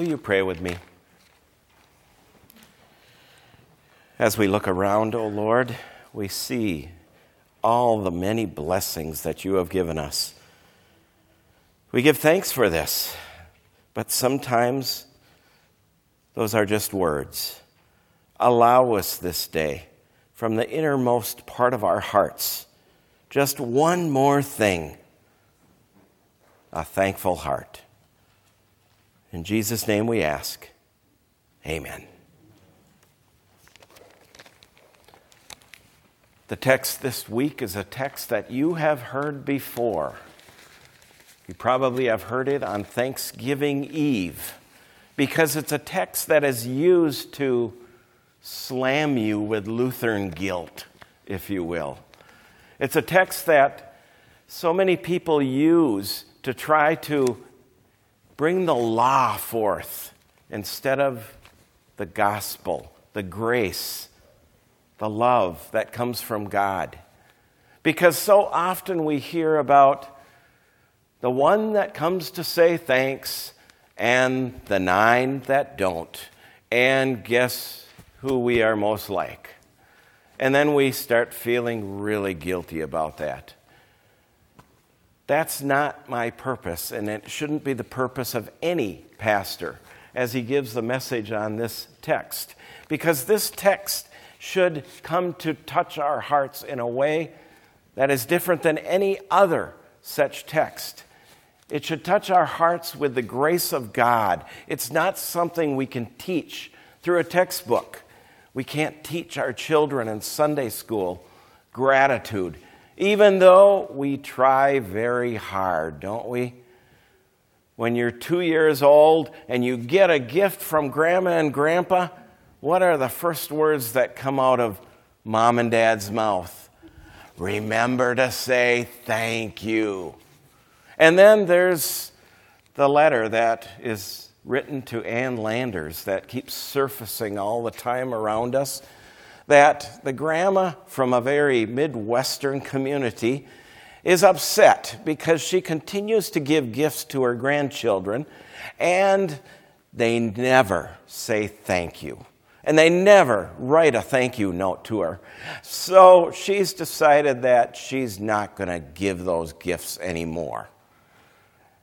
Will you pray with me? As we look around, O oh Lord, we see all the many blessings that you have given us. We give thanks for this, but sometimes those are just words. Allow us this day, from the innermost part of our hearts, just one more thing a thankful heart. In Jesus' name we ask. Amen. The text this week is a text that you have heard before. You probably have heard it on Thanksgiving Eve because it's a text that is used to slam you with Lutheran guilt, if you will. It's a text that so many people use to try to bring the law forth instead of the gospel, the grace, the love that comes from God. Because so often we hear about the one that comes to say thanks and the nine that don't. And guess who we are most like? And then we start feeling really guilty about that. That's not my purpose, and it shouldn't be the purpose of any pastor as he gives the message on this text. Because this text should come to touch our hearts in a way that is different than any other such text. It should touch our hearts with the grace of God. It's not something we can teach through a textbook. We can't teach our children in Sunday school gratitude even though we try very hard, don't we? When you're two years old and you get a gift from grandma and grandpa, what are the first words that come out of mom and dad's mouth? Remember to say thank you. And then there's the letter that is written to Ann Landers that keeps surfacing all the time around us that the grandma from a very Midwestern community is upset because she continues to give gifts to her grandchildren and they never say thank you. And they never write a thank you note to her. So she's decided that she's not going to give those gifts anymore.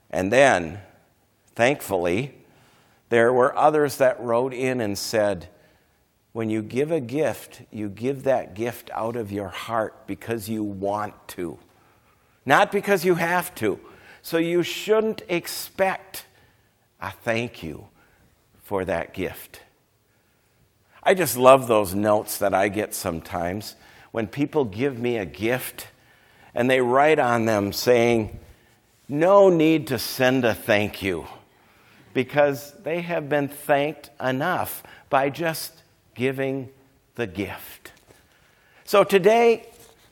And then, thankfully, there were others that wrote in and said, when you give a gift, you give that gift out of your heart because you want to, not because you have to. So you shouldn't expect a thank you for that gift. I just love those notes that I get sometimes when people give me a gift and they write on them saying, No need to send a thank you because they have been thanked enough by just giving the gift. So today,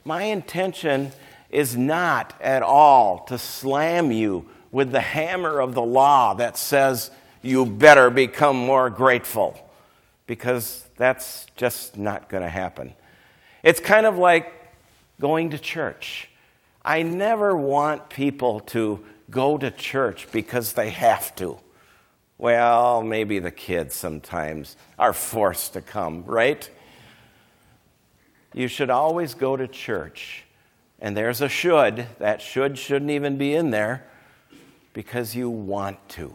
my intention is not at all to slam you with the hammer of the law that says you better become more grateful, because that's just not going to happen. It's kind of like going to church. I never want people to go to church because they have to. Well, maybe the kids sometimes are forced to come, right? You should always go to church. And there's a should. That should shouldn't even be in there because you want to.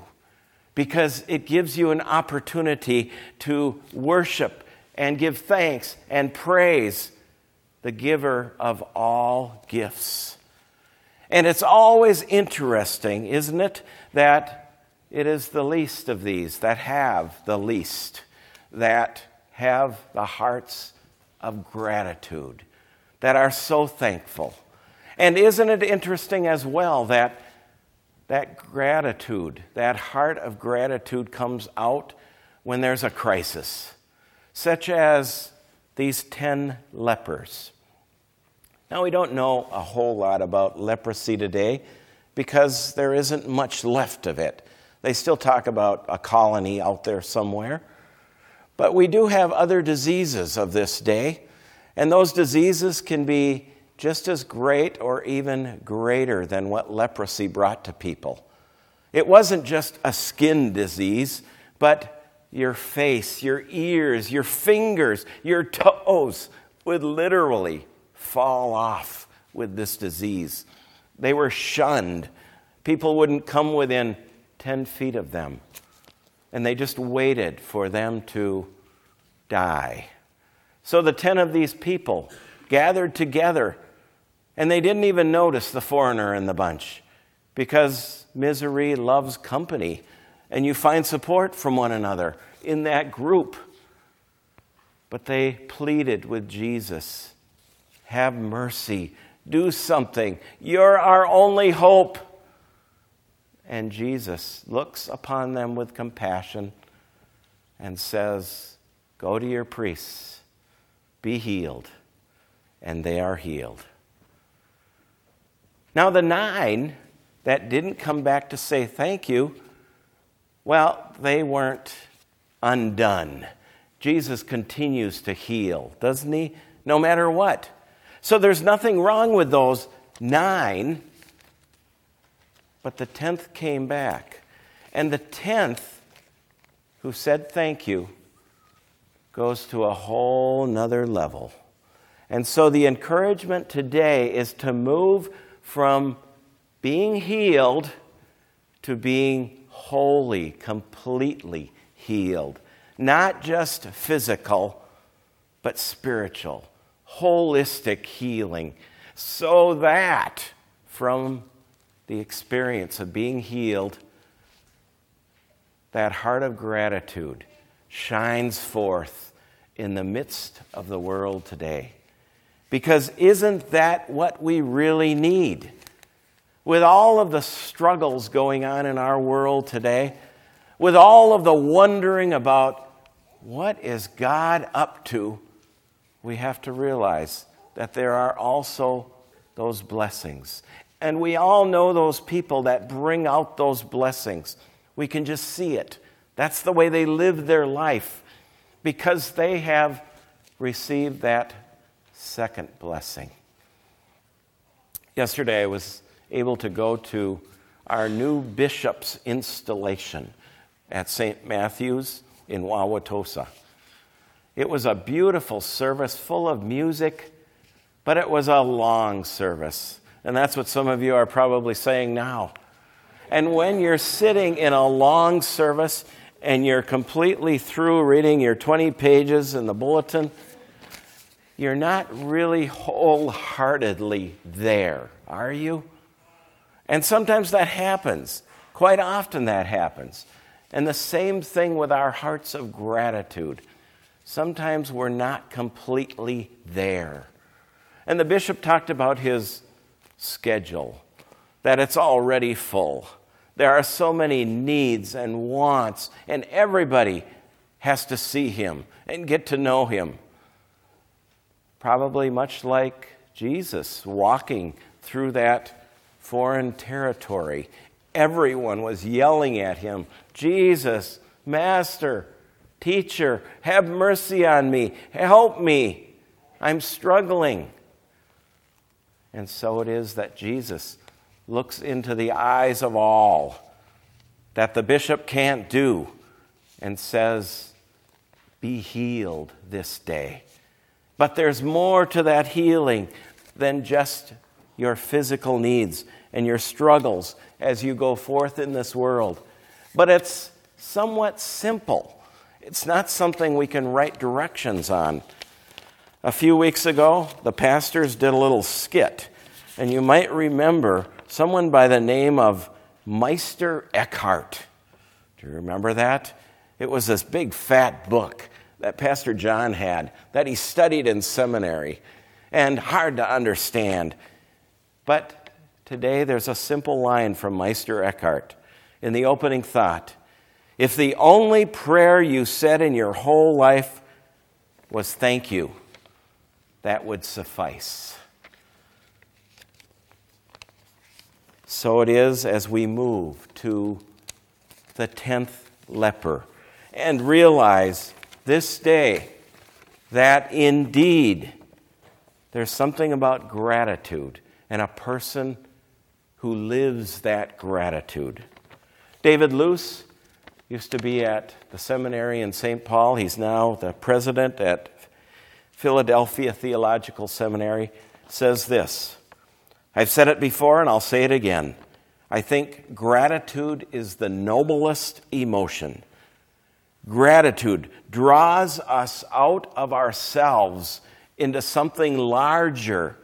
Because it gives you an opportunity to worship and give thanks and praise the giver of all gifts. And it's always interesting, isn't it, that it is the least of these that have the least, that have the hearts of gratitude, that are so thankful. And isn't it interesting as well that that gratitude, that heart of gratitude comes out when there's a crisis, such as these 10 lepers. Now, we don't know a whole lot about leprosy today because there isn't much left of it. They still talk about a colony out there somewhere. But we do have other diseases of this day, and those diseases can be just as great or even greater than what leprosy brought to people. It wasn't just a skin disease, but your face, your ears, your fingers, your toes would literally fall off with this disease. They were shunned. People wouldn't come within 10 feet of them. And they just waited for them to die. So the 10 of these people gathered together, and they didn't even notice the foreigner in the bunch because misery loves company, and you find support from one another in that group. But they pleaded with Jesus Have mercy, do something. You're our only hope. And Jesus looks upon them with compassion and says, Go to your priests, be healed. And they are healed. Now, the nine that didn't come back to say thank you, well, they weren't undone. Jesus continues to heal, doesn't he? No matter what. So there's nothing wrong with those nine, but the tenth came back. And the tenth, who said thank you, goes to a whole nother level. And so the encouragement today is to move from being healed to being wholly, completely healed. Not just physical, but spiritual, holistic healing. So that from the experience of being healed, that heart of gratitude shines forth in the midst of the world today. Because isn't that what we really need? With all of the struggles going on in our world today, with all of the wondering about what is God up to, we have to realize that there are also those blessings. And we all know those people that bring out those blessings. We can just see it. That's the way they live their life because they have received that second blessing. Yesterday, I was able to go to our new bishop's installation at St. Matthew's in Wauwatosa. It was a beautiful service full of music, but it was a long service. And that's what some of you are probably saying now. And when you're sitting in a long service and you're completely through reading your 20 pages in the bulletin, you're not really wholeheartedly there, are you? And sometimes that happens. Quite often that happens. And the same thing with our hearts of gratitude. Sometimes we're not completely there. And the bishop talked about his schedule, that it's already full. There are so many needs and wants, and everybody has to see him and get to know him. Probably much like Jesus walking through that foreign territory. Everyone was yelling at him Jesus, Master, Teacher, have mercy on me, help me. I'm struggling. And so it is that Jesus looks into the eyes of all that the bishop can't do and says, Be healed this day. But there's more to that healing than just your physical needs and your struggles as you go forth in this world. But it's somewhat simple. It's not something we can write directions on. A few weeks ago, the pastors did a little skit, and you might remember someone by the name of Meister Eckhart. Do you remember that? It was this big fat book that Pastor John had that he studied in seminary and hard to understand. But today there's a simple line from Meister Eckhart in the opening thought. If the only prayer you said in your whole life was thank you, that would suffice. So it is as we move to the tenth leper and realize this day that indeed there's something about gratitude and a person who lives that gratitude. David Luce used to be at the seminary in St. Paul. He's now the president at Philadelphia Theological Seminary, says this I've said it before and I'll say it again. I think gratitude is the noblest emotion. Gratitude draws us out of ourselves into something larger,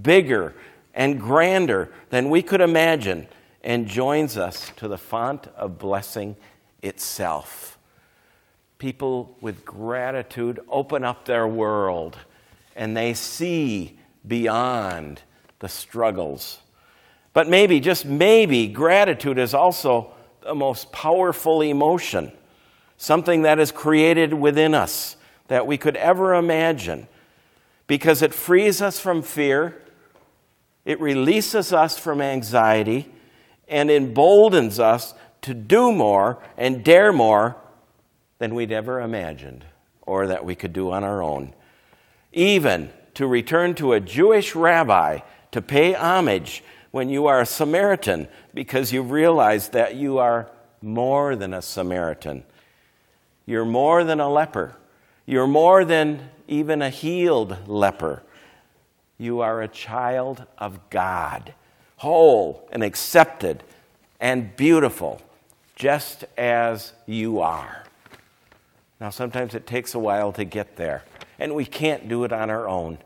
bigger, and grander than we could imagine and joins us to the font of blessing itself. People with gratitude open up their world and they see beyond the struggles. But maybe, just maybe, gratitude is also the most powerful emotion, something that is created within us that we could ever imagine, because it frees us from fear, it releases us from anxiety, and emboldens us to do more and dare more than we'd ever imagined or that we could do on our own. Even to return to a Jewish rabbi to pay homage when you are a Samaritan because you realize that you are more than a Samaritan. You're more than a leper. You're more than even a healed leper. You are a child of God whole and accepted and beautiful, just as you are. Now, sometimes it takes a while to get there, and we can't do it on our own.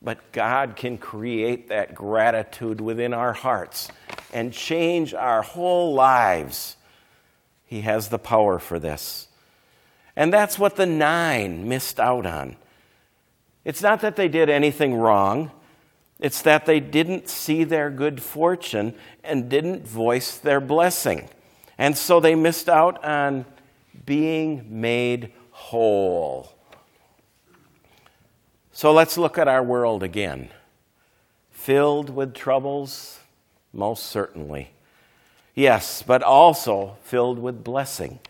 But God can create that gratitude within our hearts and change our whole lives. He has the power for this. And that's what the nine missed out on. It's not that they did anything wrong, it's that they didn't see their good fortune and didn't voice their blessing. And so they missed out on being made whole. So let's look at our world again. Filled with troubles? Most certainly. Yes, but also filled with blessing.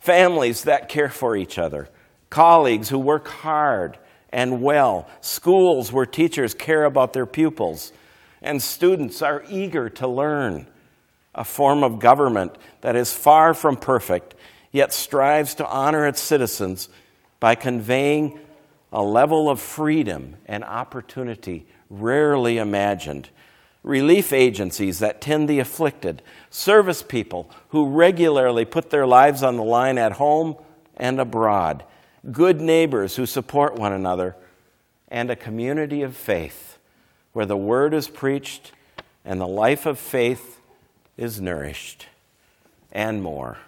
Families that care for each other, colleagues who work hard and well, schools where teachers care about their pupils, and students are eager to learn. A form of government that is far from perfect, yet strives to honor its citizens by conveying a level of freedom and opportunity rarely imagined. Relief agencies that tend the afflicted, service people who regularly put their lives on the line at home and abroad, good neighbors who support one another, and a community of faith where the word is preached and the life of faith is nourished, and more.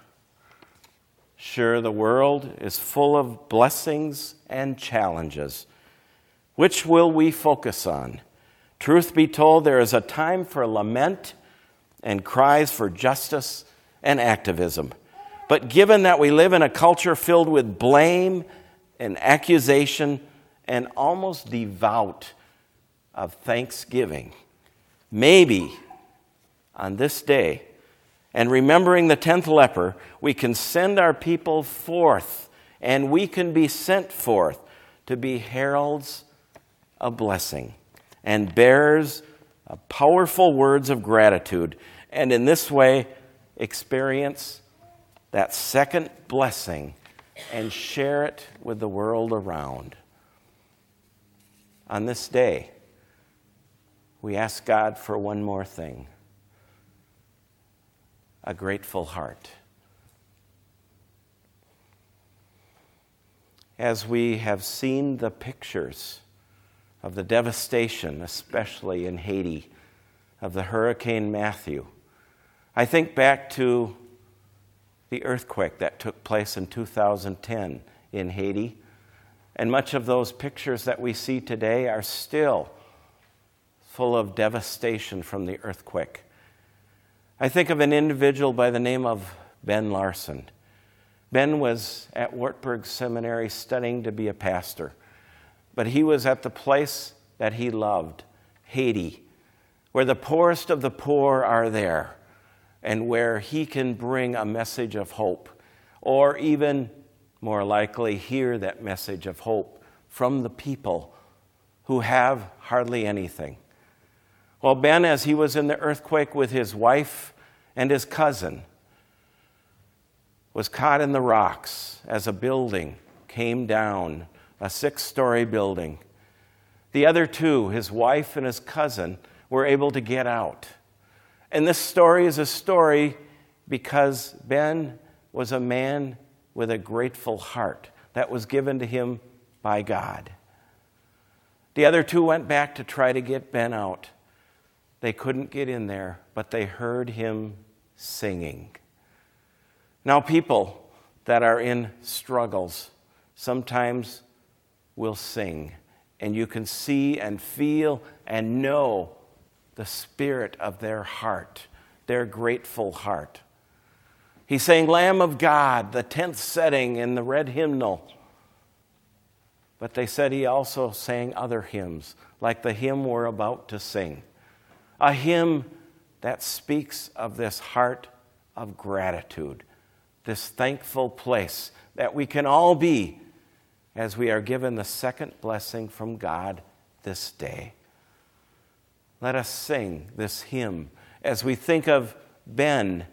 Sure, the world is full of blessings and challenges. Which will we focus on? Truth be told, there is a time for lament and cries for justice and activism. But given that we live in a culture filled with blame and accusation and almost devout of thanksgiving, maybe on this day, and remembering the tenth leper, we can send our people forth and we can be sent forth to be heralds of blessing and bearers of powerful words of gratitude, and in this way experience that second blessing and share it with the world around. On this day, we ask God for one more thing a grateful heart. As we have seen the pictures of the devastation, especially in Haiti, of the Hurricane Matthew, I think back to the earthquake that took place in 2010 in Haiti. And much of those pictures that we see today are still full of devastation from the earthquake. I think of an individual by the name of Ben Larson. Ben was at Wartburg Seminary studying to be a pastor, but he was at the place that he loved, Haiti, where the poorest of the poor are there and where he can bring a message of hope, or even more likely, hear that message of hope from the people who have hardly anything. Well, Ben, as he was in the earthquake with his wife and his cousin, was caught in the rocks as a building came down, a six story building. The other two, his wife and his cousin, were able to get out. And this story is a story because Ben was a man with a grateful heart that was given to him by God. The other two went back to try to get Ben out. They couldn't get in there, but they heard him singing. Now, people that are in struggles sometimes will sing, and you can see and feel and know the spirit of their heart, their grateful heart. He sang Lamb of God, the tenth setting in the red hymnal. But they said he also sang other hymns, like the hymn we're about to sing. A hymn that speaks of this heart of gratitude, this thankful place that we can all be as we are given the second blessing from God this day. Let us sing this hymn as we think of Ben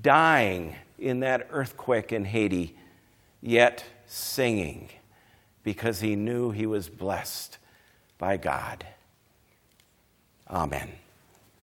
dying in that earthquake in Haiti, yet singing because he knew he was blessed by God. Amen.